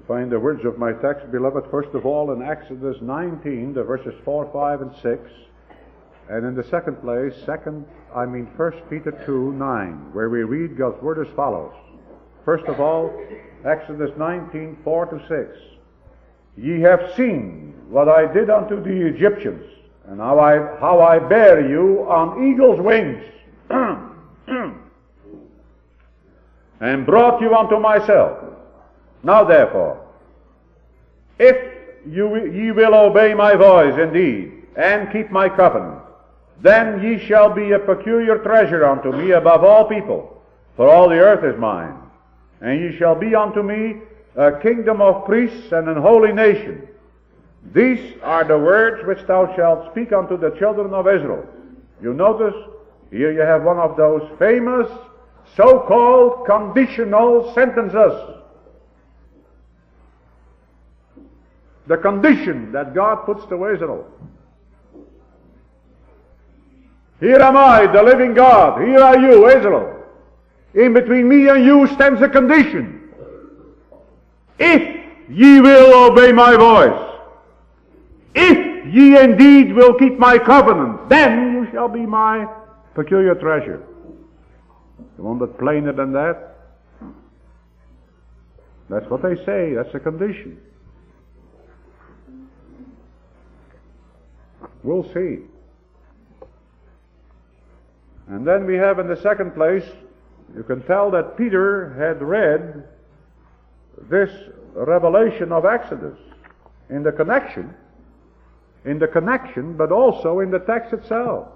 You find the words of my text, beloved, first of all in Exodus 19, the verses 4, 5, and 6. And in the second place, second, I mean 1 Peter 2, 9, where we read God's word as follows. First of all, Exodus 19, 4 to 6. Ye have seen what I did unto the Egyptians, and how I, how I bear you on eagle's wings, and brought you unto myself. Now therefore, if you, ye will obey my voice indeed, and keep my covenant, then ye shall be a peculiar treasure unto me above all people, for all the earth is mine. And ye shall be unto me a kingdom of priests and an holy nation. These are the words which thou shalt speak unto the children of Israel. You notice, here you have one of those famous so-called conditional sentences. The condition that God puts to Israel. Here am I, the living God. Here are you, Israel. In between me and you stands a condition. If ye will obey my voice, if ye indeed will keep my covenant, then you shall be my peculiar treasure. You want it plainer than that? That's what they say. That's the condition. We'll see. And then we have in the second place, you can tell that Peter had read this revelation of Exodus in the connection, in the connection, but also in the text itself.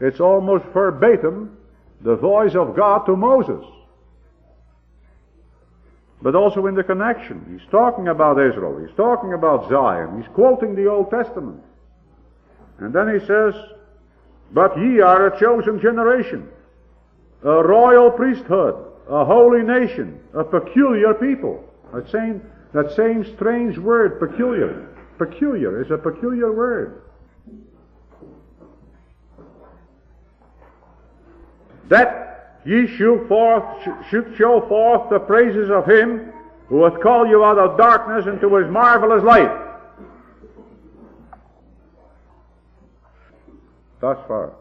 It's almost verbatim the voice of God to Moses. But also in the connection. He's talking about Israel. He's talking about Zion. He's quoting the Old Testament. And then he says, But ye are a chosen generation, a royal priesthood, a holy nation, a peculiar people. That same, that same strange word, peculiar. Peculiar is a peculiar word. That ye should, forth, should show forth the praises of him who hath called you out of darkness into his marvelous light. Thus far.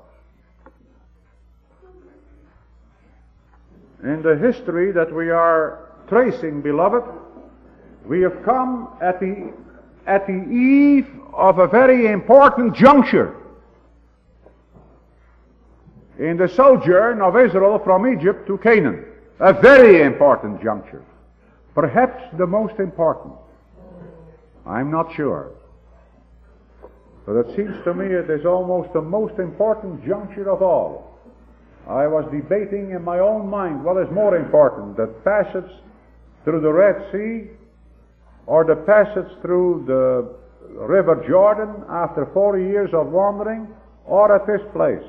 In the history that we are tracing, beloved, we have come at the, at the eve of a very important juncture in the sojourn of Israel from Egypt to Canaan. A very important juncture. Perhaps the most important. I'm not sure. But it seems to me it is almost the most important juncture of all. I was debating in my own mind what is more important, the passage through the Red Sea or the passage through the River Jordan after 40 years of wandering or at this place.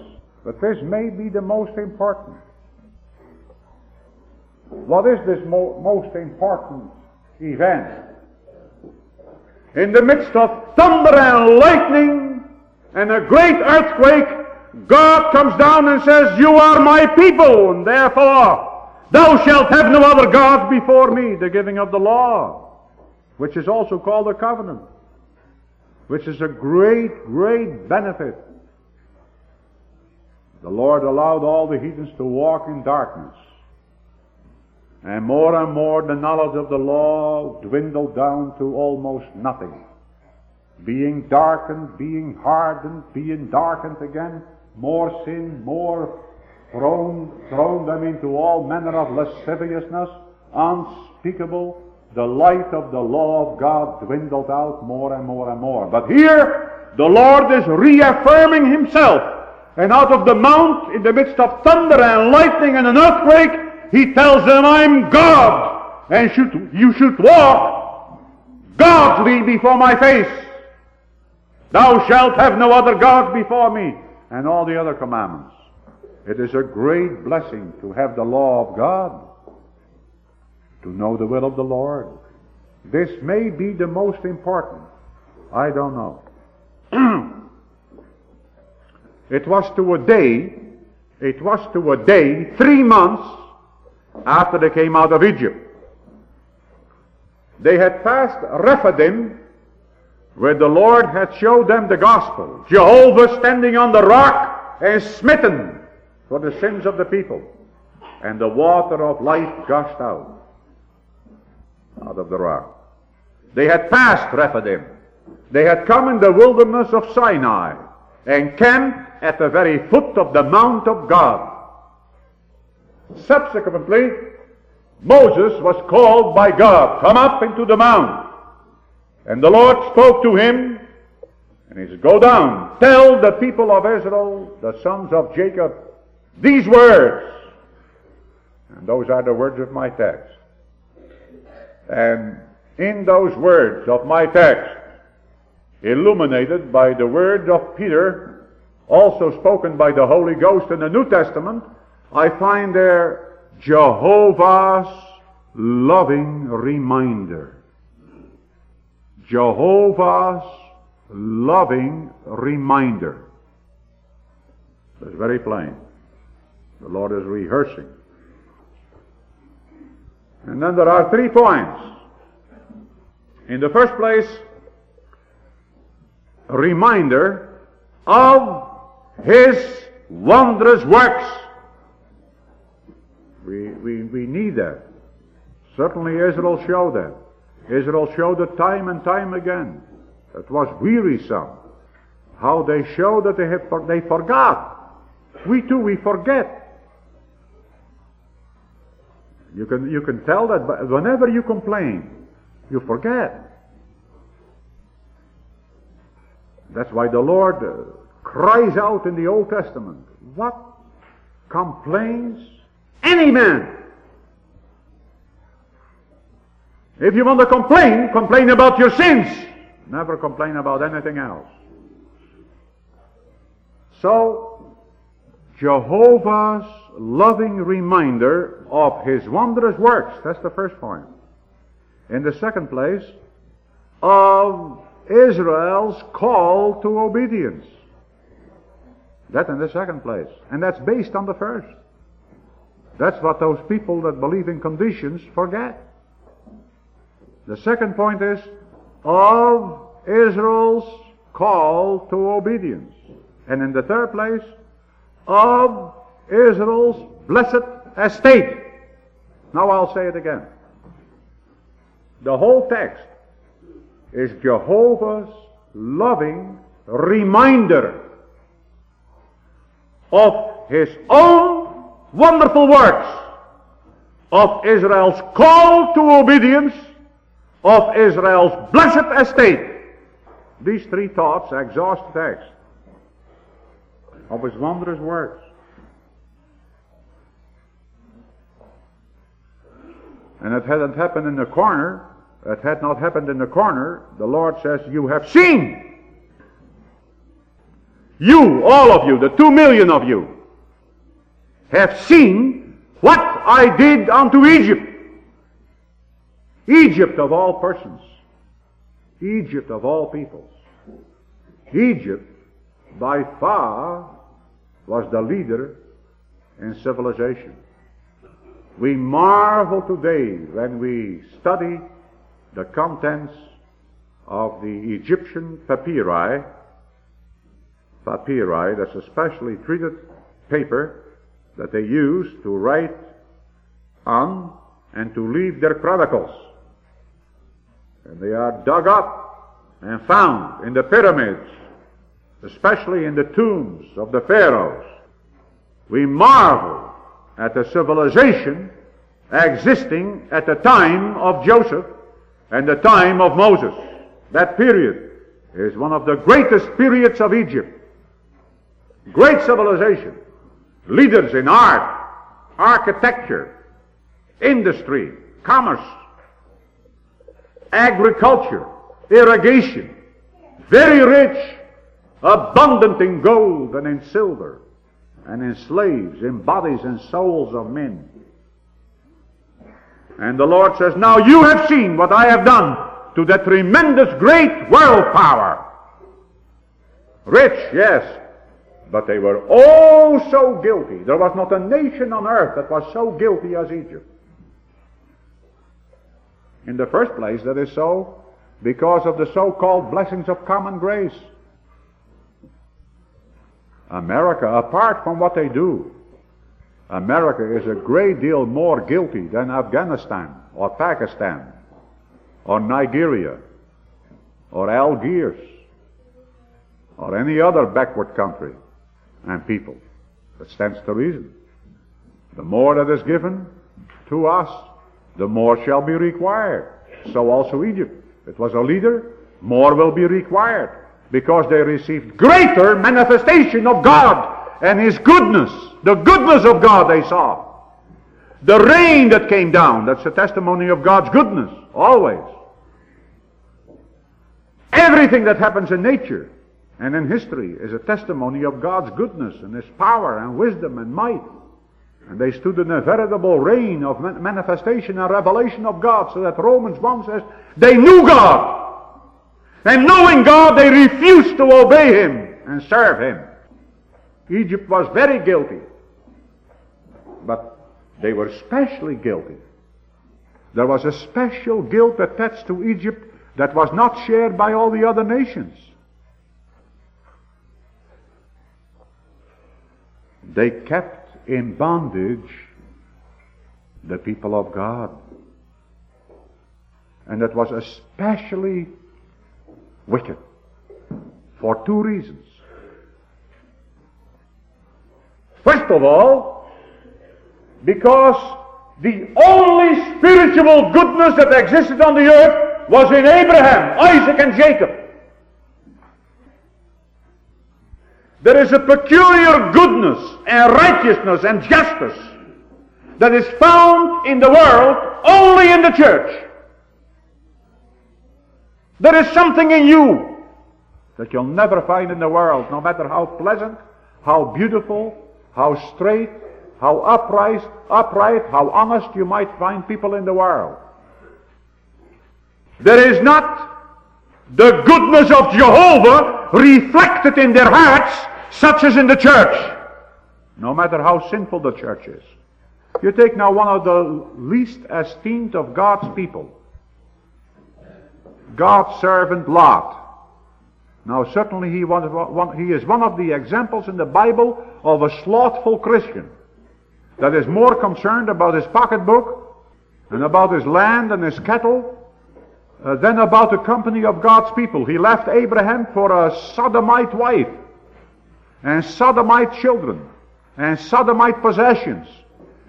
But this may be the most important. What is this mo- most important event? In the midst of thunder and lightning and a great earthquake, God comes down and says, You are my people, and therefore thou shalt have no other gods before me, the giving of the law, which is also called a covenant, which is a great, great benefit. The Lord allowed all the heathens to walk in darkness. And more and more the knowledge of the law dwindled down to almost nothing. Being darkened, being hardened, being darkened again, more sin, more thrown, thrown them into all manner of lasciviousness, unspeakable. The light of the law of God dwindled out more and more and more. But here, the Lord is reaffirming Himself. And out of the mount, in the midst of thunder and lightning and an earthquake, He tells them, I'm God, and should, you should walk godly before my face. Thou shalt have no other God before me and all the other commandments. It is a great blessing to have the law of God, to know the will of the Lord. This may be the most important. I don't know. it was to a day, it was to a day, three months after they came out of Egypt. They had passed Rephidim, where the Lord had showed them the gospel. Jehovah standing on the rock and smitten for the sins of the people. And the water of life gushed out, out of the rock. They had passed Rephidim. They had come in the wilderness of Sinai and camped at the very foot of the Mount of God. Subsequently, Moses was called by God, come up into the mount. And the Lord spoke to him, and he said, Go down, tell the people of Israel, the sons of Jacob, these words. And those are the words of my text. And in those words of my text, illuminated by the words of Peter, also spoken by the Holy Ghost in the New Testament, I find there Jehovah's loving reminder. Jehovah's loving reminder. It's very plain. The Lord is rehearsing. And then there are three points. In the first place, a reminder of His wondrous works. We, we, we need that. Certainly Israel showed that. Israel showed it time and time again. It was wearisome. How they showed that they, have, they forgot. We too, we forget. You can, you can tell that whenever you complain, you forget. That's why the Lord uh, cries out in the Old Testament, What complains any man? If you want to complain, complain about your sins. Never complain about anything else. So, Jehovah's loving reminder of His wondrous works. That's the first point. In the second place, of Israel's call to obedience. That in the second place. And that's based on the first. That's what those people that believe in conditions forget. The second point is of Israel's call to obedience. And in the third place, of Israel's blessed estate. Now I'll say it again. The whole text is Jehovah's loving reminder of his own wonderful works, of Israel's call to obedience, of Israel's blessed estate. These three thoughts exhaust the text of his wondrous works. And it hadn't happened in the corner, it had not happened in the corner, the Lord says, You have seen. You, all of you, the two million of you, have seen what I did unto Egypt. Egypt of all persons. Egypt of all peoples. Egypt, by far, was the leader in civilization. We marvel today when we study the contents of the Egyptian papyri, papyri, that's a specially treated paper that they used to write on and to leave their chronicles. And they are dug up and found in the pyramids, especially in the tombs of the pharaohs. We marvel at the civilization existing at the time of Joseph and the time of Moses. That period is one of the greatest periods of Egypt. Great civilization. Leaders in art, architecture, industry, commerce, agriculture, irrigation. Very rich, abundant in gold and in silver, and in slaves, in bodies and souls of men. And the Lord says, Now you have seen what I have done to that tremendous great world power. Rich, yes, but they were all so guilty. There was not a nation on earth that was so guilty as Egypt. In the first place, that is so because of the so-called blessings of common grace. America, apart from what they do, America is a great deal more guilty than Afghanistan or Pakistan or Nigeria or Algiers or any other backward country and people. That stands to reason. The more that is given to us, the more shall be required. So also Egypt. It was a leader, more will be required because they received greater manifestation of God and His goodness. The goodness of God they saw. The rain that came down, that's a testimony of God's goodness, always. Everything that happens in nature and in history is a testimony of God's goodness and His power and wisdom and might. And they stood in a veritable rain of manifestation and revelation of God, so that Romans 1 says, they knew God. And knowing God, they refused to obey Him and serve Him. Egypt was very guilty. But they were especially guilty. There was a special guilt attached to Egypt that was not shared by all the other nations. They kept in bondage the people of God. And that was especially wicked for two reasons. First of all, because the only spiritual goodness that existed on the earth was in Abraham, Isaac, and Jacob. There is a peculiar goodness and righteousness and justice that is found in the world only in the church. There is something in you that you'll never find in the world, no matter how pleasant, how beautiful, how straight, how upright, upright, how honest you might find people in the world. There is not the goodness of Jehovah reflected in their hearts, such as in the church. No matter how sinful the church is. You take now one of the least esteemed of God's people. God's servant Lot. Now certainly he, was one, he is one of the examples in the Bible of a slothful Christian that is more concerned about his pocketbook and about his land and his cattle uh, than about the company of God's people. He left Abraham for a sodomite wife and sodomite children and sodomite possessions.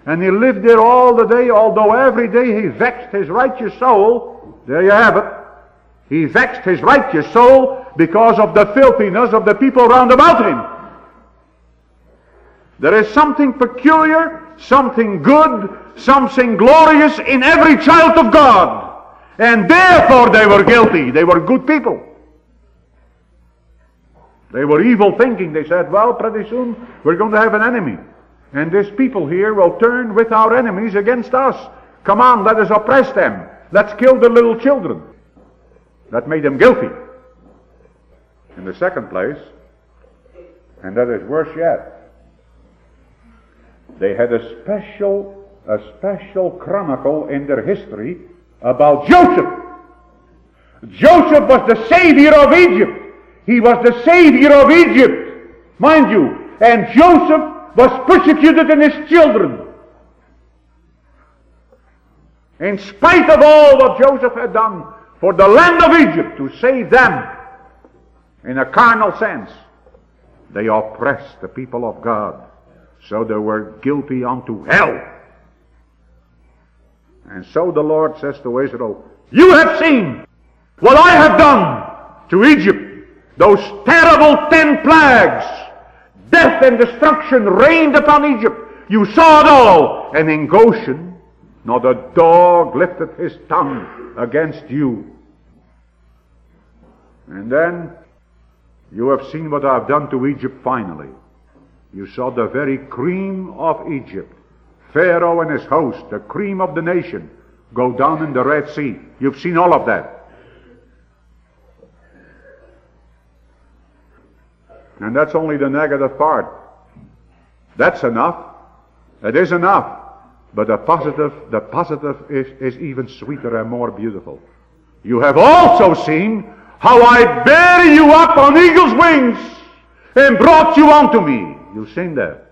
And he lived there all the day, although every day he vexed his righteous soul. There you have it. He vexed his righteous soul because of the filthiness of the people round about him. There is something peculiar, something good, something glorious in every child of God. And therefore they were guilty. They were good people. They were evil thinking. They said, well, pretty soon we're going to have an enemy. And this people here will turn with our enemies against us. Come on, let us oppress them. Let's kill the little children. That made them guilty. In the second place, and that is worse yet, they had a special, a special chronicle in their history about Joseph. Joseph was the savior of Egypt. He was the savior of Egypt, mind you. And Joseph was persecuted and his children. In spite of all what Joseph had done for the land of Egypt to save them, in a carnal sense, they oppressed the people of God. So they were guilty unto hell. And so the Lord says to Israel, You have seen what I have done to Egypt. Those terrible ten plagues, death and destruction rained upon Egypt. You saw it all. And in Goshen, not a dog lifted his tongue against you. And then you have seen what I have done to Egypt finally. You saw the very cream of Egypt Pharaoh and his host, the cream of the nation, go down in the Red Sea. You've seen all of that. And that's only the negative part. That's enough. It is enough But the positive, the positive is, is even sweeter and more beautiful. You have also seen how I bear you up on eagle's wings and brought you unto me. You've seen that.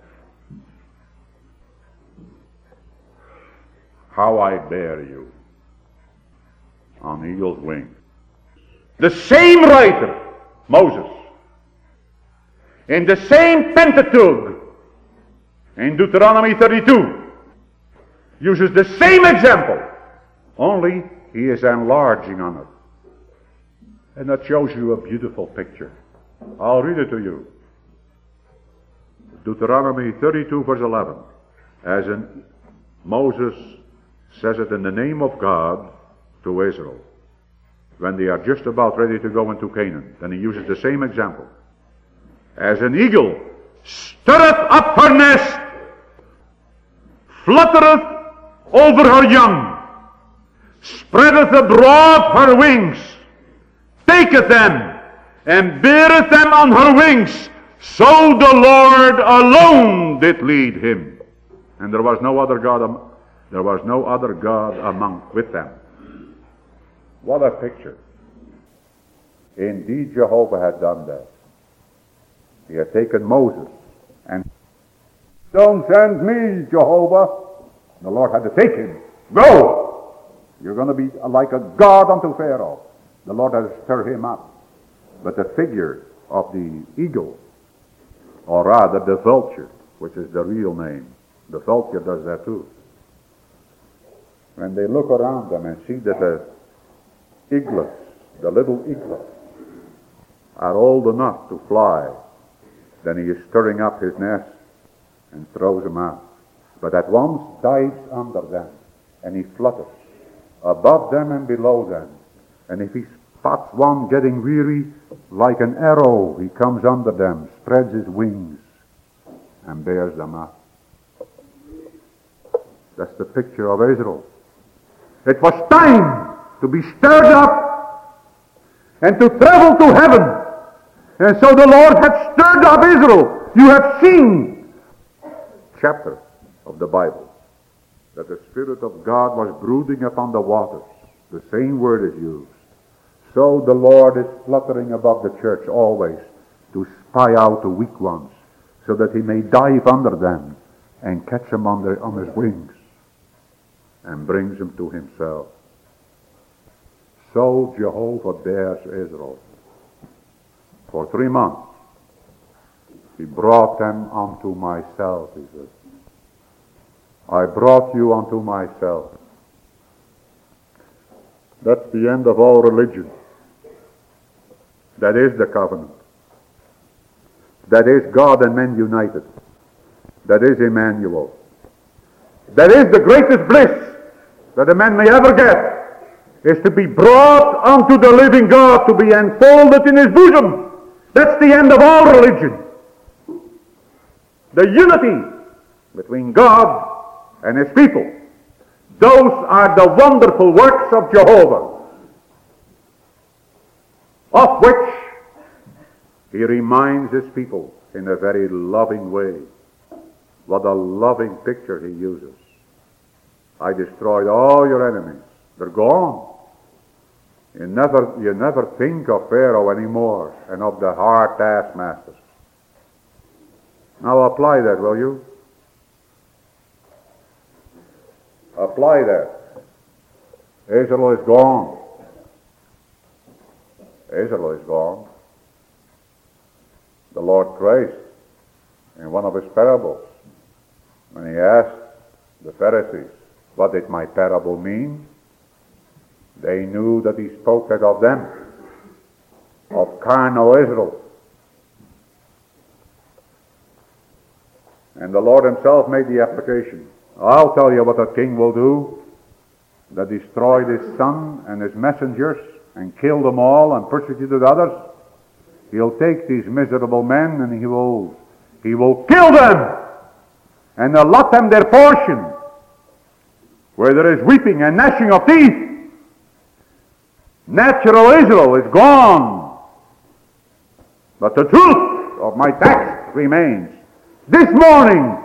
How I bear you on eagle's wings. The same writer, Moses, in the same Pentateuch, in Deuteronomy 32, uses the same example, only he is enlarging on it. And that shows you a beautiful picture. I'll read it to you. Deuteronomy 32 verse 11. As in Moses says it in the name of God to Israel. When they are just about ready to go into Canaan. Then he uses the same example. As an eagle stirreth up her nest, fluttereth over her young, spreadeth abroad her wings, taketh them, and beareth them on her wings. So the Lord alone did lead him. And there was no other God, there was no other God among with them. What a picture. Indeed, Jehovah had done that. He had taken Moses and don't send me, Jehovah. The Lord had to take him. Go! You're going to be like a god unto Pharaoh. The Lord had to stir him up. But the figure of the eagle, or rather the vulture, which is the real name, the vulture does that too. When they look around them and see that the eaglets, the little eaglets, are old enough to fly, then he is stirring up his nest and throws them out but at once dives under them, and he flutters above them and below them. And if he spots one getting weary, like an arrow, he comes under them, spreads his wings, and bears them up. That's the picture of Israel. It was time to be stirred up and to travel to heaven. And so the Lord had stirred up Israel. You have seen chapter of the Bible. That the Spirit of God was brooding upon the waters. The same word is used. So the Lord is fluttering above the church always to spy out the weak ones so that he may dive under them and catch them on, their, on his wings and brings them to himself. So Jehovah bears Israel. For three months he brought them unto myself, he says. I brought you unto myself. That's the end of all religion. That is the covenant. That is God and men united. That is Emmanuel. That is the greatest bliss that a man may ever get, is to be brought unto the living God, to be enfolded in his bosom. That's the end of all religion. The unity between God and his people. Those are the wonderful works of Jehovah, of which he reminds his people in a very loving way. What a loving picture he uses. I destroyed all your enemies. They're gone. You never, you never think of Pharaoh anymore and of the hard taskmasters. Now apply that, will you? Apply that. Israel is gone. Israel is gone. The Lord Christ, in one of his parables, when he asked the Pharisees, what did my parable mean? They knew that he spoke it of them, of carnal Israel. And the Lord himself made the application. I'll tell you what a king will do. That destroyed his son and his messengers and killed them all and persecuted others. He'll take these miserable men and he will, he will kill them and allot them their portion where there is weeping and gnashing of teeth. Natural Israel is gone. But the truth of my text remains. This morning,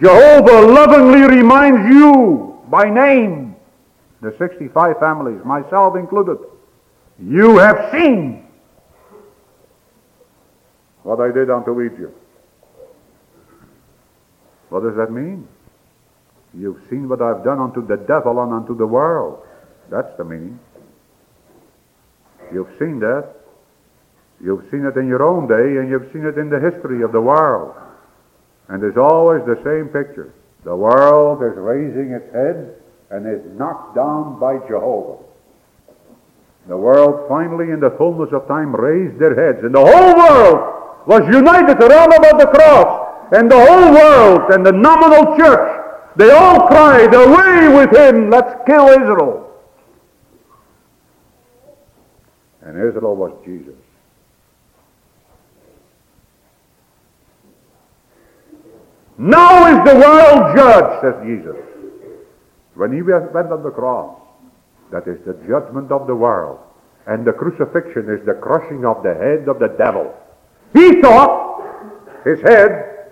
Jehovah lovingly reminds you by name, the 65 families, myself included, you have seen what I did unto Egypt. What does that mean? You've seen what I've done unto the devil and unto the world. That's the meaning. You've seen that. You've seen it in your own day and you've seen it in the history of the world. And there's always the same picture. The world is raising its head and is knocked down by Jehovah. The world finally in the fullness of time raised their heads and the whole world was united around about the cross. And the whole world and the nominal church, they all cried, away with him, let's kill Israel. And Israel was Jesus. Now is the world judged, says Jesus. When he went on the cross, that is the judgment of the world. And the crucifixion is the crushing of the head of the devil. He thought, his head,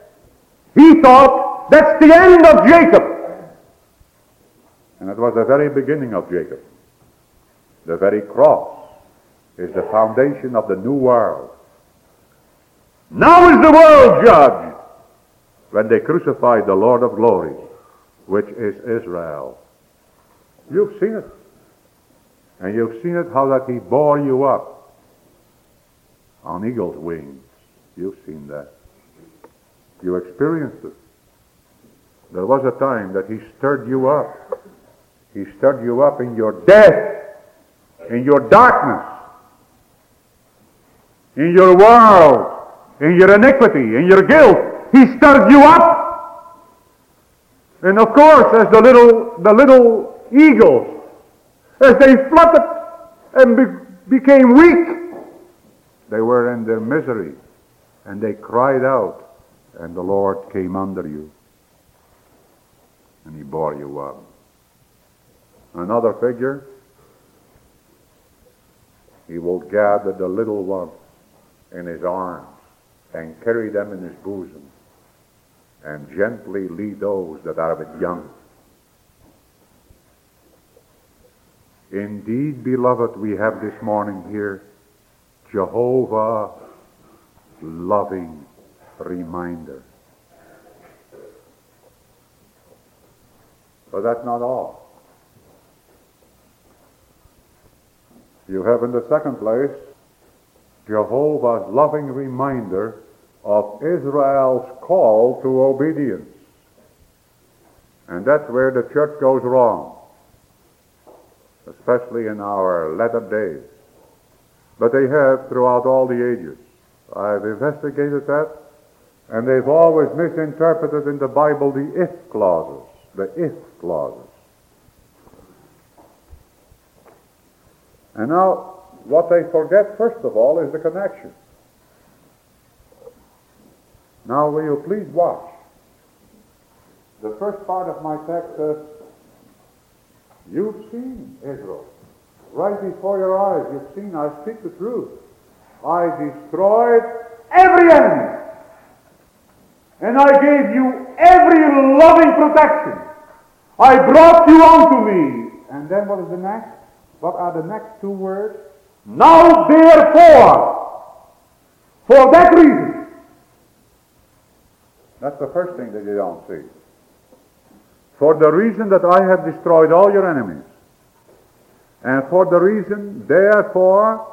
he thought, that's the end of Jacob. And it was the very beginning of Jacob. The very cross is the foundation of the new world. Now is the world judged when they crucified the Lord of glory, which is Israel. You've seen it. And you've seen it how that he bore you up on eagle's wings. You've seen that. You experienced it. There was a time that he stirred you up. He stirred you up in your death, in your darkness, in your world, in your iniquity, in your guilt. He stirred you up. And of course, as the little, the little eagles, as they fluttered and be, became weak, they were in their misery and they cried out and the Lord came under you and he bore you up. Another figure, he will gather the little ones in his arms and carry them in his bosom and gently lead those that are but young. Indeed, beloved, we have this morning here Jehovah loving reminder. But that's not all. You have in the second place Jehovah's loving reminder of Israel's call to obedience. And that's where the church goes wrong, especially in our latter days. But they have throughout all the ages. I've investigated that, and they've always misinterpreted in the Bible the if clauses, the if clauses. And now, what they forget, first of all, is the connection. Now, will you please watch? The first part of my text says, You've seen Israel. Right before your eyes, you've seen, I speak the truth. I destroyed every enemy. And I gave you every loving protection. I brought you unto me. And then what is the next? What are the next two words? Now therefore, for that reason. That's the first thing that you don't see. For the reason that I have destroyed all your enemies. And for the reason, therefore,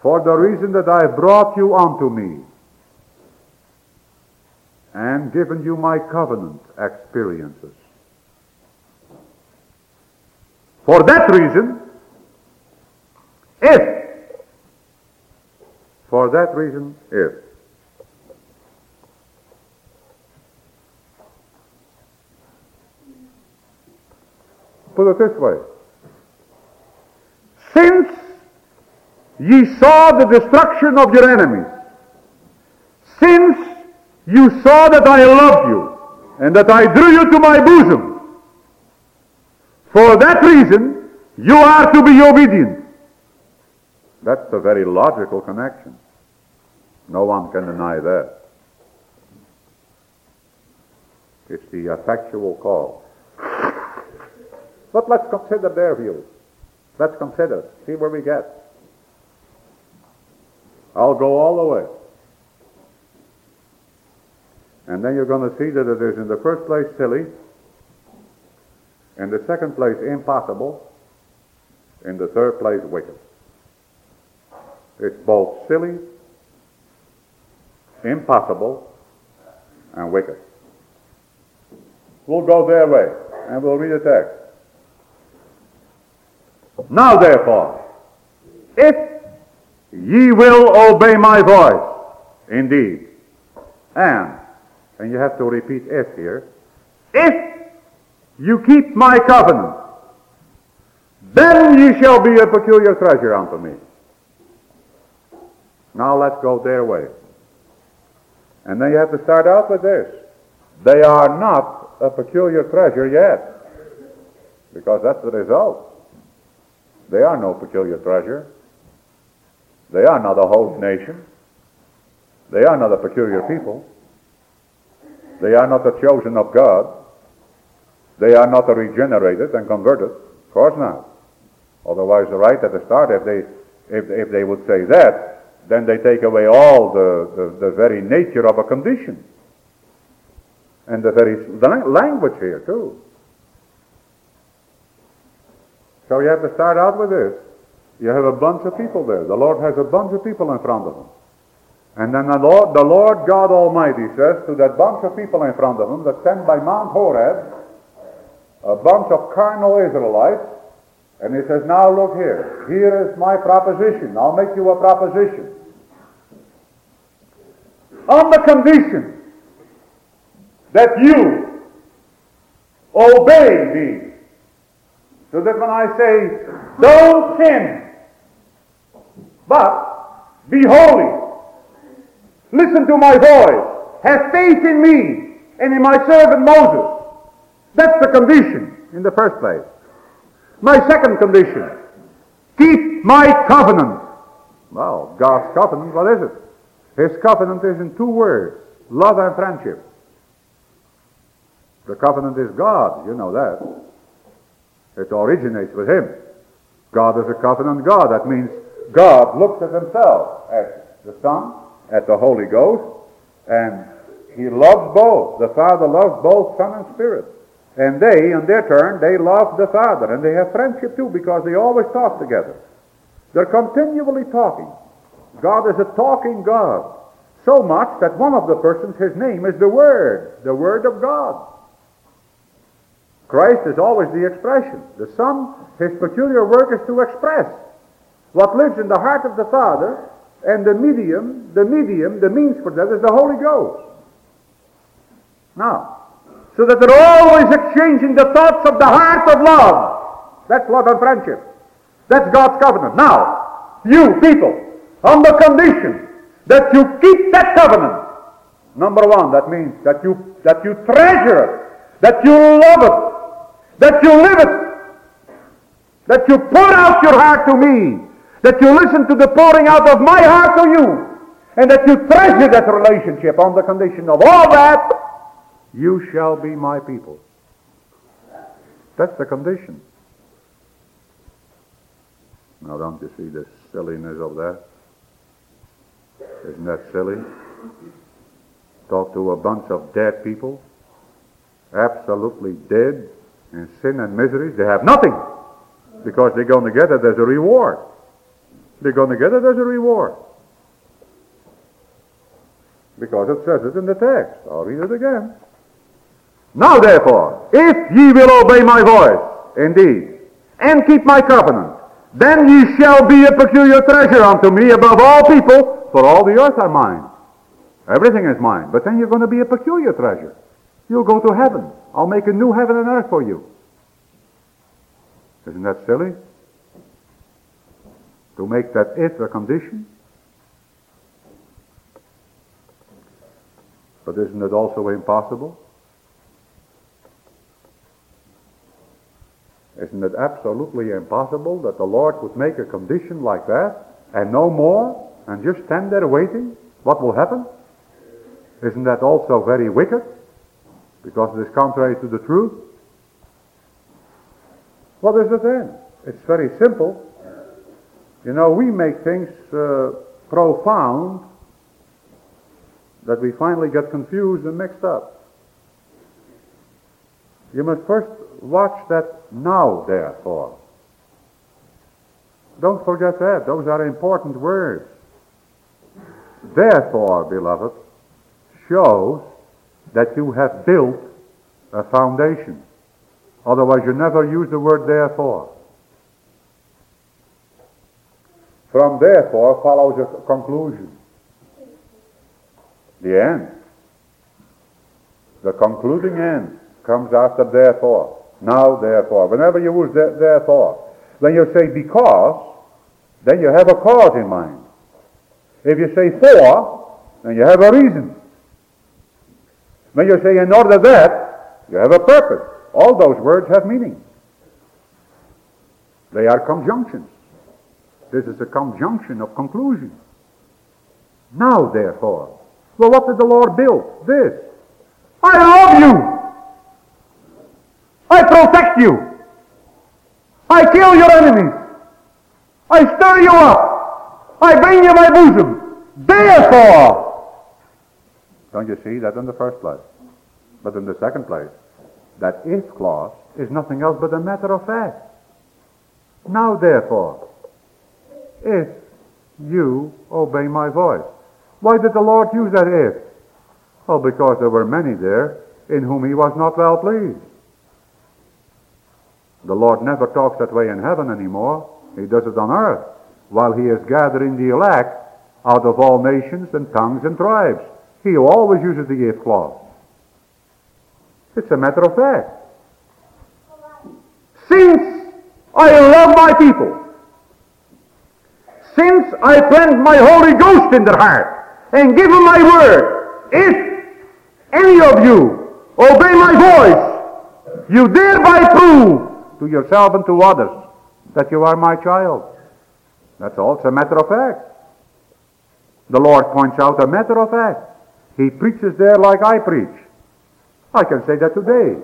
for the reason that I brought you unto me and given you my covenant experiences. For that reason, if, for that reason, if, put it this way, since Ye saw the destruction of your enemies. Since you saw that I loved you and that I drew you to my bosom, for that reason you are to be obedient. That's a very logical connection. No one can deny that. It's the effectual call. But let's consider their view. Let's consider. See where we get. I'll go all the way. And then you're going to see that it is in the first place silly, in the second place impossible, in the third place wicked. It's both silly, impossible, and wicked. We'll go their way, and we'll read the text. Now therefore, if ye will obey my voice, indeed, and, and you have to repeat if here, if you keep my covenant, then ye shall be a peculiar treasure unto me. Now let's go their way. And then you have to start out with this. They are not a peculiar treasure yet. Because that's the result. They are no peculiar treasure. They are not a host nation. They are not a peculiar people. They are not the chosen of God. They are not the regenerated and converted. Of course not. Otherwise, right at the start, if they, if, if they would say that, then they take away all the, the, the very nature of a condition. And the very the language here, too. So you have to start out with this. You have a bunch of people there. The Lord has a bunch of people in front of him. And then the Lord, the Lord God Almighty says to that bunch of people in front of him that stand by Mount Horeb, a bunch of carnal Israelites, and he says, now look here. Here is my proposition. I'll make you a proposition. On the condition that you obey me. So that when I say, don't sin, but be holy. Listen to my voice. Have faith in me and in my servant Moses. That's the condition in the first place. My second condition, keep my covenant. Well, God's covenant, what is it? His covenant is in two words, love and friendship. The covenant is God, you know that. It originates with Him. God is a covenant God. That means God looks at Himself, at the Son, at the Holy Ghost, and He loves both. The Father loves both Son and Spirit. And they, in their turn, they love the Father. And they have friendship too because they always talk together. They're continually talking. God is a talking God. So much that one of the persons, his name is the Word, the Word of God. Christ is always the expression. The Son, his peculiar work is to express what lives in the heart of the Father, and the medium, the medium, the means for that is the Holy Ghost. Now, so that they're always exchanging the thoughts of the heart of love. That's love and friendship. That's God's covenant. Now, you people, on the condition that you keep that covenant, number one, that means that you that you treasure it, that you love it, that you live it, that you pour out your heart to me, that you listen to the pouring out of my heart to you, and that you treasure that relationship on the condition of all that you shall be my people. That's the condition. Now, don't you see the silliness of that? Isn't that silly? Talk to a bunch of dead people, absolutely dead in sin and misery. They have nothing because they're going together. There's a reward. They're going together. There's a reward. Because it says it in the text. I'll read it again. Now therefore, if ye will obey my voice, indeed, and keep my covenant, then ye shall be a peculiar treasure unto me above all people, for all the earth are mine. Everything is mine. But then you're going to be a peculiar treasure. You'll go to heaven. I'll make a new heaven and earth for you. Isn't that silly? To make that if a condition? But isn't it also impossible? Isn't it absolutely impossible that the Lord would make a condition like that and no more and just stand there waiting? What will happen? Isn't that also very wicked? because it is contrary to the truth. What is it then? It's very simple. You know, we make things uh, profound that we finally get confused and mixed up. You must first watch that now, therefore. Don't forget that. Those are important words. Therefore, beloved, shows that you have built a foundation. Otherwise, you never use the word therefore. From therefore follows a conclusion. The end. The concluding end comes after therefore. Now, therefore. Whenever you use therefore, when you say because, then you have a cause in mind. If you say for, then you have a reason. When you say in order that, you have a purpose. All those words have meaning. They are conjunctions. This is a conjunction of conclusion. Now, therefore. Well, what did the Lord build? This. I love you. I protect you. I kill your enemies. I stir you up. I bring you my bosom. Therefore. Don't you see that in the first place? But in the second place, that if clause is nothing else but a matter of fact. Now therefore, if you obey my voice. Why did the Lord use that if? Oh, because there were many there in whom he was not well pleased. The Lord never talks that way in heaven anymore. He does it on earth while he is gathering the elect out of all nations and tongues and tribes. He always uses the if clause. It's a matter of fact. Since I love my people, since I plant my Holy Ghost in their heart and give them my word, if any of you obey my voice, you thereby prove to yourself and to others that you are my child. That's all. It's a matter of fact. The Lord points out a matter of fact. He preaches there like I preach. I can say that today.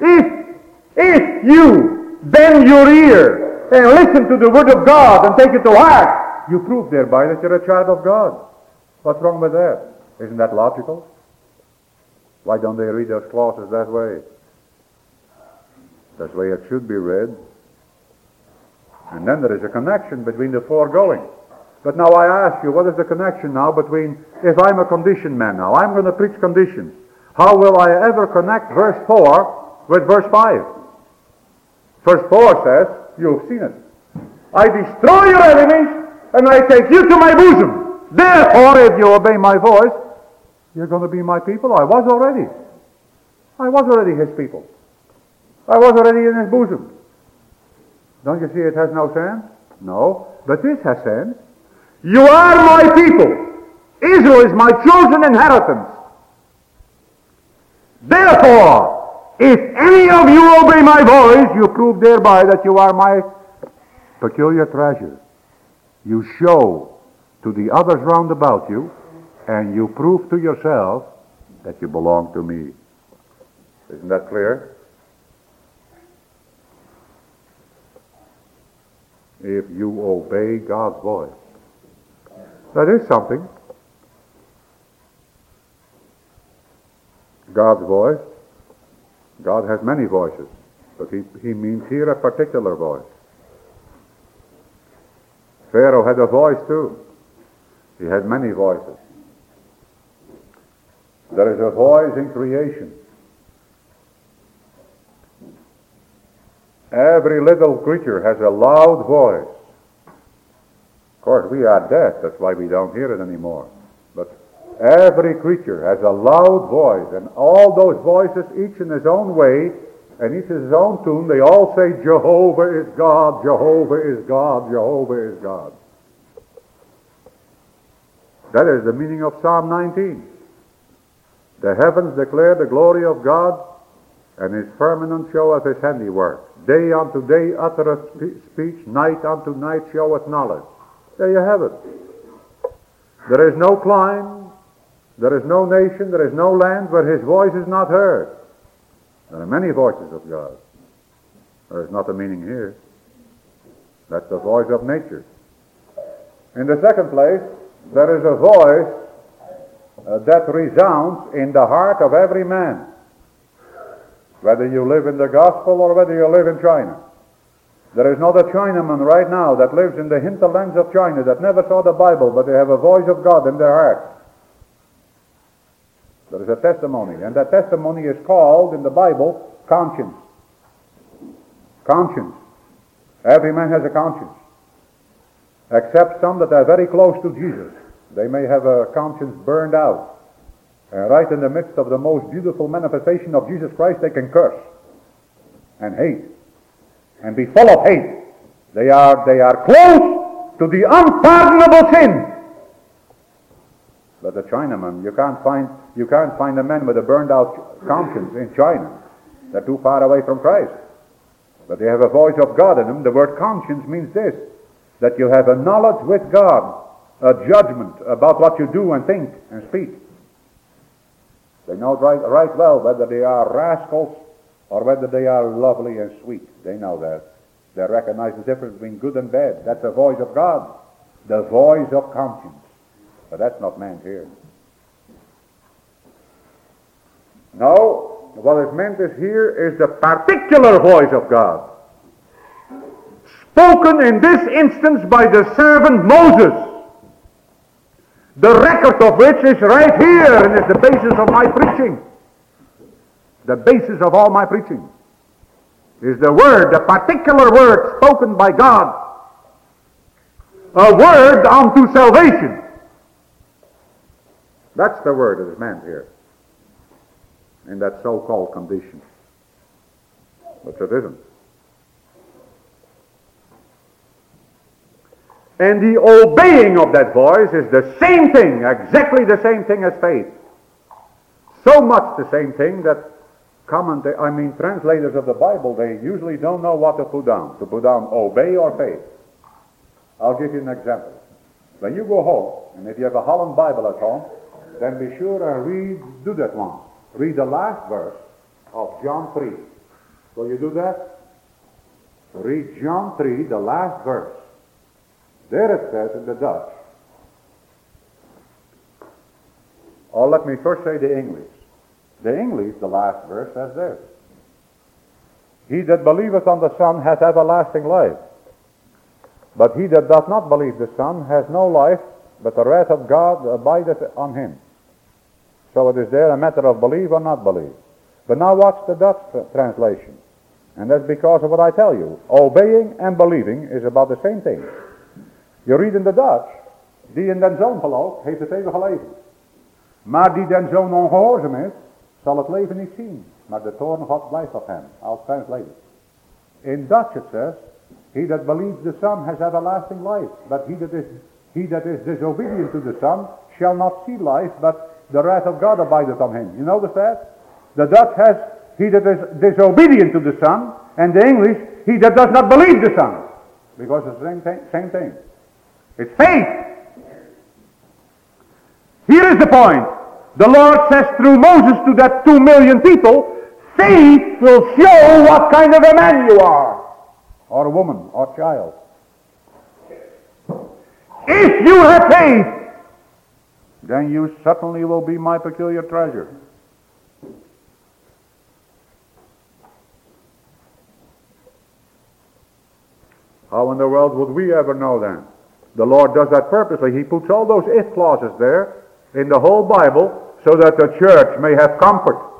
If, if you bend your ear and listen to the word of God and take it to heart, you prove thereby that you're a child of God. What's wrong with that? Isn't that logical? Why don't they read those clauses that way? That's the way it should be read. And then there is a connection between the foregoing. But now I ask you, what is the connection now between, if I'm a condition man now, I'm going to preach conditions. How will I ever connect verse 4 with verse 5? Verse 4 says, you've seen it. I destroy your enemies and I take you to my bosom. Therefore, if you obey my voice, you're going to be my people. I was already. I was already his people. I was already in his bosom. Don't you see it has no sense? No. But this has sense. You are my people. Israel is my chosen inheritance. Therefore, if any of you obey my voice, you prove thereby that you are my peculiar treasure. You show to the others round about you, and you prove to yourself that you belong to me. Isn't that clear? If you obey God's voice. That is something. God's voice. God has many voices, but he, he means here a particular voice. Pharaoh had a voice too. He had many voices. There is a voice in creation. Every little creature has a loud voice. Of course, we are deaf, that's why we don't hear it anymore. But Every creature has a loud voice, and all those voices, each in his own way, and each in his own tune, they all say, Jehovah is God, Jehovah is God, Jehovah is God. That is the meaning of Psalm 19. The heavens declare the glory of God, and his firmament showeth his handiwork. Day unto day uttereth speech, night unto night showeth knowledge. There you have it. There is no clime, there is no nation, there is no land where his voice is not heard. There are many voices of God. There is not a meaning here. That's the voice of nature. In the second place, there is a voice uh, that resounds in the heart of every man. Whether you live in the gospel or whether you live in China. There is not a Chinaman right now that lives in the hinterlands of China that never saw the Bible, but they have a voice of God in their heart. There is a testimony, and that testimony is called in the Bible conscience. Conscience. Every man has a conscience. Except some that are very close to Jesus. They may have a conscience burned out. And right in the midst of the most beautiful manifestation of Jesus Christ, they can curse and hate and be full of hate. They are, they are close to the unpardonable sin. But the Chinaman, you can't find, you can't find a man with a burned out conscience in China. They're too far away from Christ. But they have a voice of God in them. The word conscience means this, that you have a knowledge with God, a judgment about what you do and think and speak. They know right, right well whether they are rascals or whether they are lovely and sweet. They know that. They recognize the difference between good and bad. That's the voice of God, the voice of conscience. But that's not man's here. No, what is meant is here is the particular voice of God. Spoken in this instance by the servant Moses. The record of which is right here and is the basis of my preaching. The basis of all my preaching is the word, the particular word spoken by God. A word unto salvation. That's the word that is meant here. In that so-called condition. But it isn't. And the obeying of that voice is the same thing, exactly the same thing as faith. So much the same thing that comment, I mean translators of the Bible, they usually don't know what to put down. To put down obey or faith. I'll give you an example. When you go home, and if you have a Holland Bible at home, then be sure and read, do that one. Read the last verse of John 3. Will you do that? Read John 3, the last verse. There it says in the Dutch. Oh, let me first say the English. The English, the last verse, says this. He that believeth on the Son hath everlasting life. But he that doth not believe the Son has no life, but the wrath of God abideth on him. So it is there a matter of believe or not believe. But now watch the Dutch translation. And that's because of what I tell you. Obeying and believing is about the same thing. Je read in de Dutch, die in den zoon gelooft, heeft het eeuwige leven. Maar die den zoon ongehoorzaam is, zal het leven niet zien. Maar de toorn God blijft op hem. Als translated. In Dutch it says, He that believes the Son has everlasting life. But he that is he that is disobedient to the Son shall not see life, but the wrath of God abideth on him. You notice that? The Dutch has he that is disobedient to the Son, and the English, he that does not believe the Son. Because it's the same thing. Same thing. It's faith. Here is the point. The Lord says through Moses to that two million people, faith will show what kind of a man you are, or a woman, or child. If you have faith, then you certainly will be my peculiar treasure. How in the world would we ever know then? The Lord does that purposely. He puts all those if clauses there in the whole Bible so that the church may have comfort.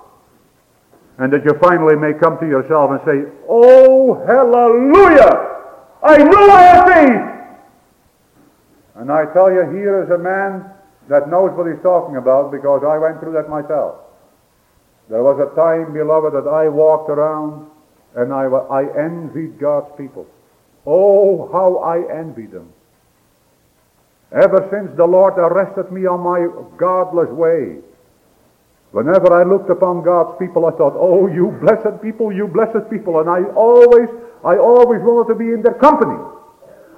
And that you finally may come to yourself and say, Oh, hallelujah! I know I have faith! And I tell you, here is a man that knows what he's talking about because I went through that myself. There was a time, beloved, that I walked around and I, I envied God's people. Oh, how I envied them. Ever since the Lord arrested me on my godless way, whenever I looked upon God's people, I thought, oh, you blessed people, you blessed people. And I always, I always wanted to be in their company.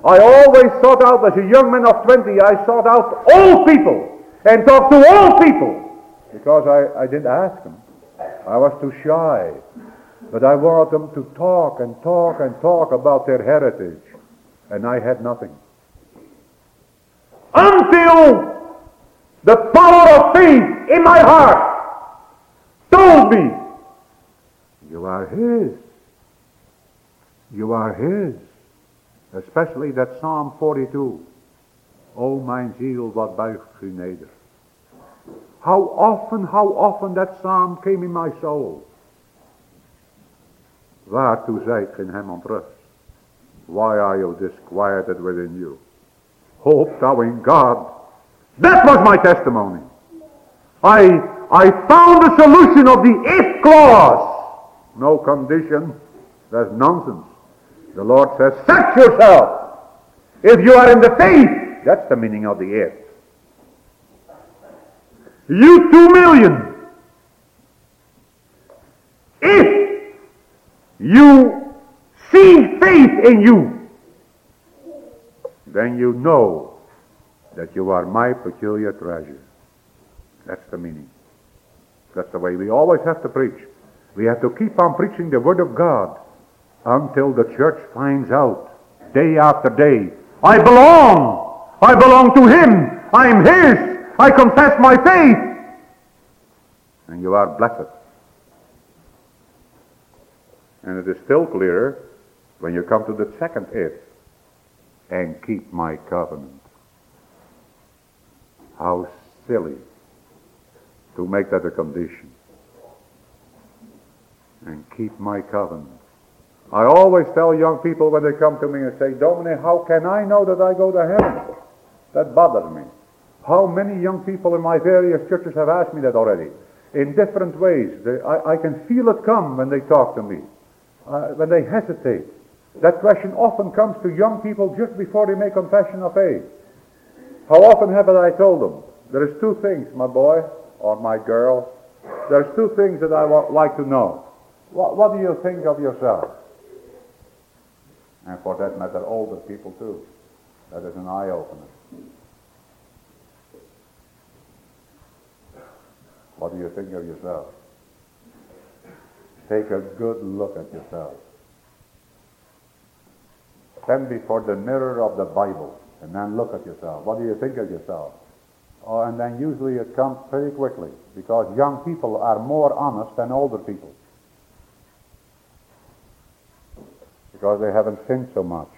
I always sought out, as a young man of 20, I sought out all people and talked to all people because I, I didn't ask them. I was too shy. But I wanted them to talk and talk and talk about their heritage. And I had nothing. Until the power of faith in my heart told me, you are His. You are His. Especially that Psalm 42. O mijn ziel, wat buigt u neder. How often, how often that psalm came in my soul. Waartoe zijt gij hem ontrust? Why are you disquieted within you? Hope thou in God. That was my testimony. I, I found the solution of the if clause. No condition. That's nonsense. The Lord says, set yourself. If you are in the faith, that's the meaning of the if. You two million. If you see faith in you, then you know that you are my peculiar treasure. That's the meaning. That's the way we always have to preach. We have to keep on preaching the Word of God until the church finds out day after day, I belong. I belong to Him. I'm His. I confess my faith. And you are blessed. And it is still clearer when you come to the second if. And keep my covenant. How silly to make that a condition. And keep my covenant. I always tell young people when they come to me and say, Dominie, how can I know that I go to heaven? That bothers me. How many young people in my various churches have asked me that already? In different ways. They, I, I, can feel it come when they talk to me. Uh, when they hesitate. That question often comes to young people just before they make confession of faith. How often have I told them? There is two things, my boy or my girl. There's two things that I would like to know. What, what do you think of yourself? And for that matter, older people too. That is an eye opener. What do you think of yourself? Take a good look at yourself. Stand before the mirror of the Bible and then look at yourself. What do you think of yourself? Oh, and then usually it comes pretty quickly because young people are more honest than older people. Because they haven't sinned so much.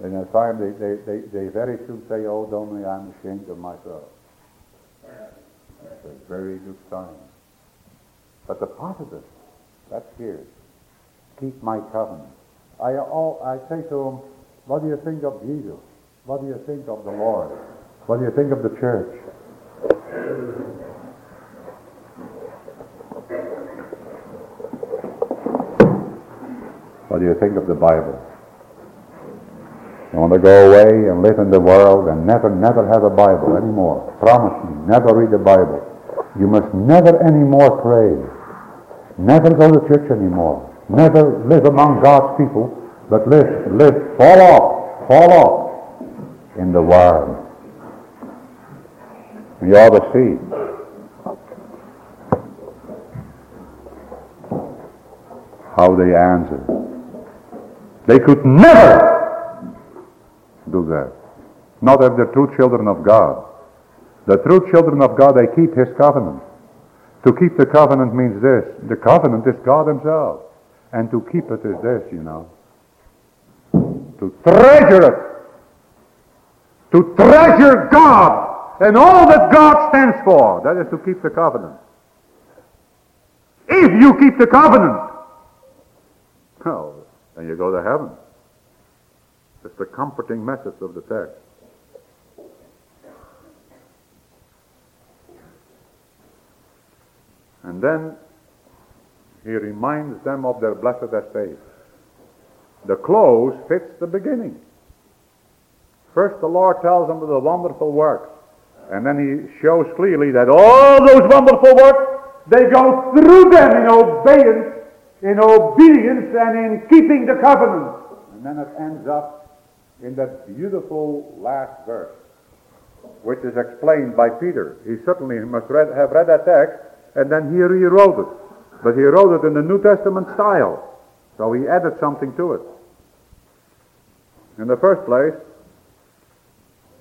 And I find they, they, they, they very soon say, oh, don't I'm ashamed of myself. That's a very good sign. But the positive, that's here. Keep my covenant. I, all, I say to them, what do you think of Jesus? What do you think of the Lord? What do you think of the church? What do you think of the Bible? You want to go away and live in the world and never, never have a Bible anymore. Promise me, never read the Bible. You must never anymore pray. Never go to church anymore. Never live among God's people, but live, live, fall off, fall off in the world. You ought to see. How they answer. They could never do that. Not if they're true children of God. The true children of God, they keep His covenant. To keep the covenant means this. The covenant is God Himself. And to keep it is this, you know. To treasure it. To treasure God and all that God stands for. That is to keep the covenant. If you keep the covenant, well, then you go to heaven. It's the comforting message of the text. And then he reminds them of their blessed estate. The close fits the beginning. First, the Lord tells them of the wonderful works. And then he shows clearly that all those wonderful works, they go through them in obedience, in obedience and in keeping the covenant. And then it ends up in that beautiful last verse. which is explained by Peter. He certainly must read, have read that text, and then here he rewrote it. But he wrote it in the New Testament style. So he added something to it. In the first place,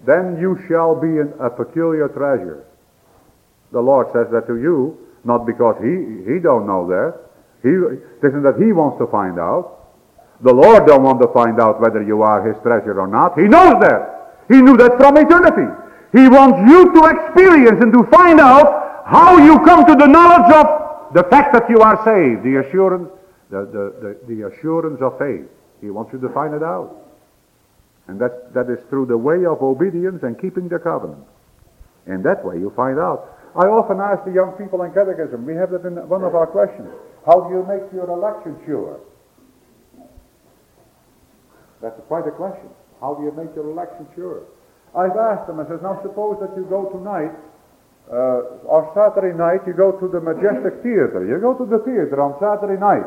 then you shall be a peculiar treasure. The Lord says that to you, not because he, he don't know that. He, it isn't that he wants to find out. The Lord don't want to find out whether you are his treasure or not. He knows that. He knew that from eternity. He wants you to experience and to find out how you come to the knowledge of the fact that you are saved, the assurance, the, the, the, the assurance of faith. He wants you to find it out. And that, that is through the way of obedience and keeping the covenant. In that way you find out. I often ask the young people in catechism, we have that in one of our questions, how do you make your election sure? That's quite a question. How do you make your election sure? I've asked them, I says, now suppose that you go tonight, uh, or Saturday night, you go to the Majestic Theater. You go to the theater on Saturday night.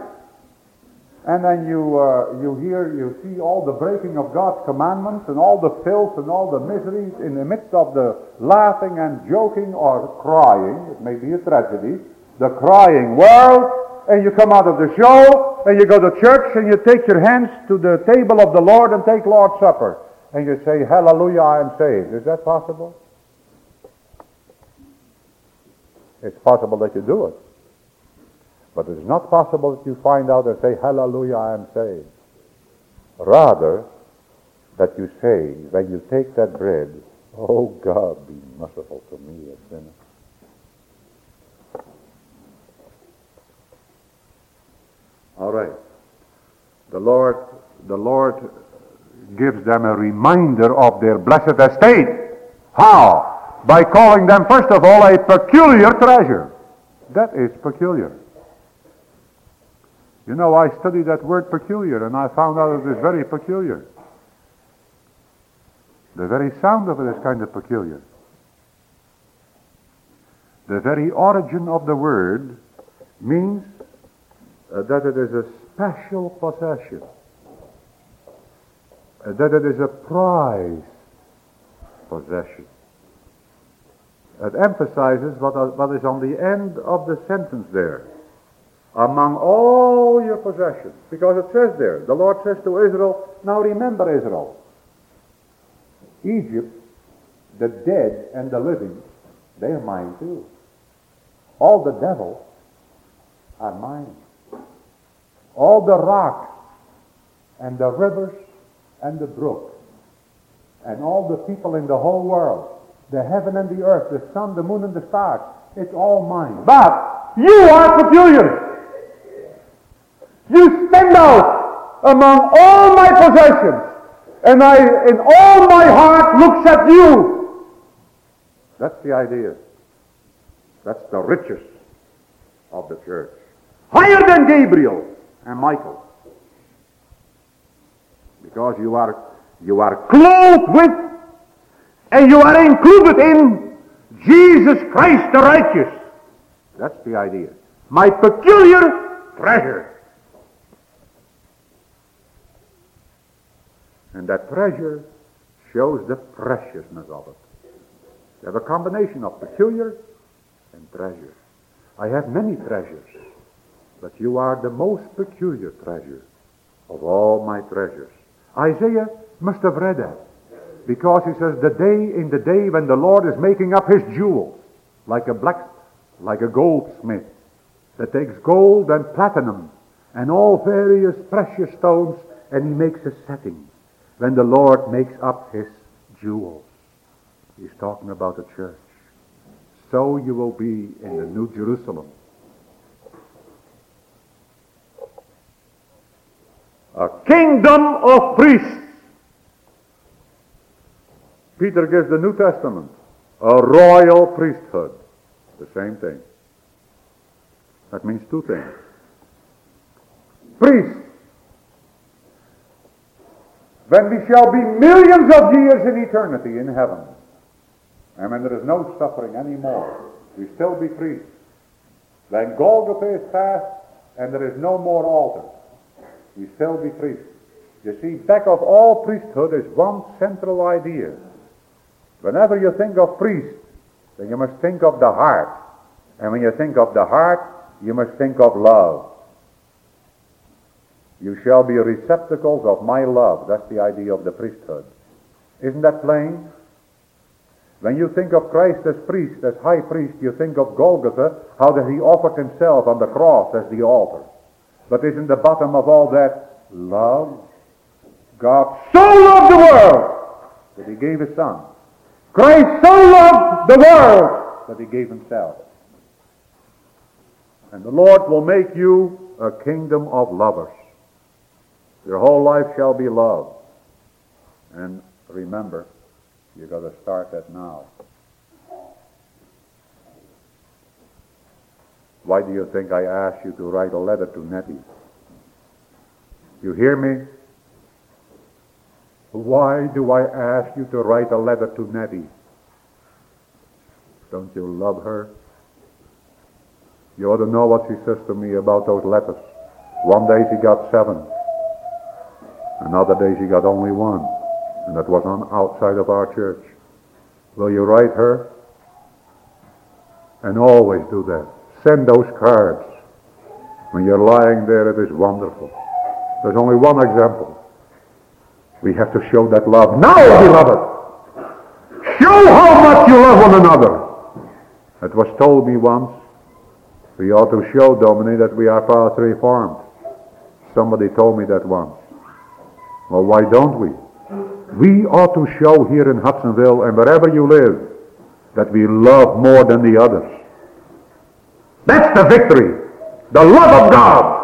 And then you, uh, you hear, you see all the breaking of God's commandments and all the filth and all the miseries in the midst of the laughing and joking or crying. It may be a tragedy. The crying world. And you come out of the show and you go to church and you take your hands to the table of the Lord and take Lord's Supper. And you say, Hallelujah, I am saved. Is that possible? It's possible that you do it. But it is not possible that you find out and say, Hallelujah, I am saved. Rather, that you say, when you take that bread, Oh God, be merciful to me, a sinner. All right. The Lord, the Lord gives them a reminder of their blessed estate. How? By calling them, first of all, a peculiar treasure. That is peculiar. You know, I studied that word peculiar and I found out it is very peculiar. The very sound of it is kind of peculiar. The very origin of the word means uh, that it is a special possession. Uh, that it is a prized possession. It emphasizes what, what is on the end of the sentence there among all your possessions. Because it says there, the Lord says to Israel, now remember Israel. Egypt, the dead and the living, they are mine too. All the devils are mine. All the rocks and the rivers and the brooks and all the people in the whole world, the heaven and the earth, the sun, the moon and the stars, it's all mine. But you are peculiar. You stand out among all my possessions, and I, in all my heart, looks at you. That's the idea. That's the richest of the church. Higher than Gabriel and Michael. Because you are, you are clothed with, and you are included in Jesus Christ the righteous. That's the idea. My peculiar treasure. And that treasure shows the preciousness of it. You have a combination of peculiar and treasure. I have many treasures, but you are the most peculiar treasure of all my treasures. Isaiah must have read that because he says the day in the day when the Lord is making up his jewels like a black like a goldsmith that takes gold and platinum and all various precious stones and he makes a setting when the Lord makes up his jewels. He's talking about the church. So you will be in the New Jerusalem. A kingdom of priests. Peter gives the New Testament a royal priesthood. The same thing. That means two things. Priests when we shall be millions of years in eternity in heaven. And when there is no suffering anymore, we still be free. When Golgotha is past and there is no more altar, we still be priests. You see, back of all priesthood is one central idea. Whenever you think of priest, then you must think of the heart. And when you think of the heart, you must think of love. You shall be receptacles of my love. That's the idea of the priesthood. Isn't that plain? When you think of Christ as priest, as high priest, you think of Golgotha, how that he offered himself on the cross as the altar. But isn't the bottom of all that love? God so loved the world that he gave his son. Christ so loved the world that he gave himself. And the Lord will make you a kingdom of lovers. Your whole life shall be love. And remember, you've got to start that now. Why do you think I asked you to write a letter to Nettie? You hear me? Why do I ask you to write a letter to Nettie? Don't you love her? You ought to know what she says to me about those letters. One day she got seven. Another day she got only one. And that was on outside of our church. Will you write her? And always do that. Send those cards. When you're lying there, it is wonderful. There's only one example. We have to show that love now, beloved. Show how much you love one another. It was told me once, we ought to show, Dominie, that we are fast reformed. Somebody told me that once. Well, why don't we? We ought to show here in Hudsonville and wherever you live that we love more than the others. That's the victory. The love of God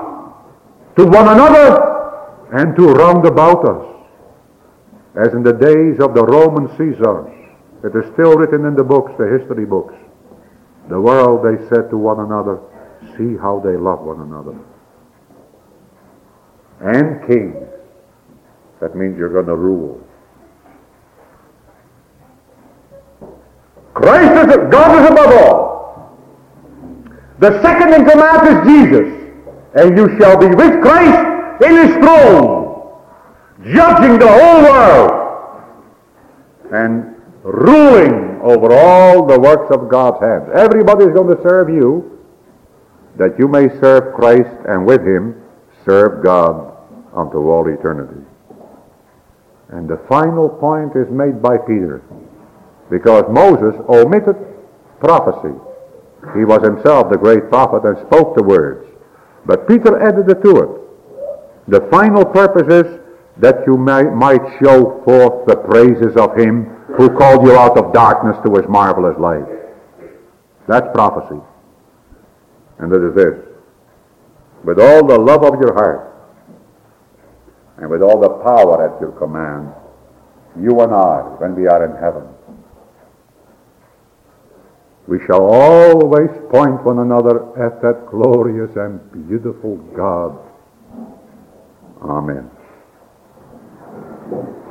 to one another and to round about us. As in the days of the Roman Caesars, it is still written in the books, the history books. The world, they said to one another, see how they love one another. And kings. That means you're going to rule. Christ is, God is above all. The second in command is Jesus. And you shall be with Christ in his throne, judging the whole world and ruling over all the works of God's hands. Everybody's going to serve you that you may serve Christ and with him serve God unto all eternity. And the final point is made by Peter. Because Moses omitted prophecy. He was himself the great prophet and spoke the words. But Peter added it to it. The final purpose is that you may, might show forth the praises of him who called you out of darkness to his marvelous light. That's prophecy. And it is this. With all the love of your heart, and with all the power at your command, you and I, when we are in heaven, we shall always point one another at that glorious and beautiful God. Amen.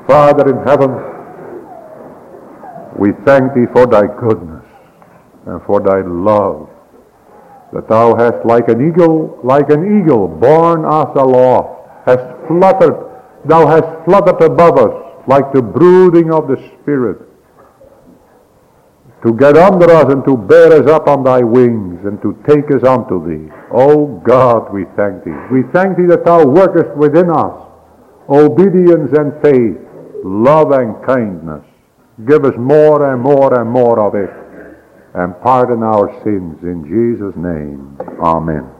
Father in heaven, we thank thee for thy goodness and for thy love, that thou hast like an eagle, like an eagle, borne us aloft hast fluttered, thou hast fluttered above us like the brooding of the Spirit, to get under us and to bear us up on thy wings and to take us unto thee. O God, we thank thee. We thank thee that thou workest within us obedience and faith, love and kindness. Give us more and more and more of it and pardon our sins in Jesus' name. Amen.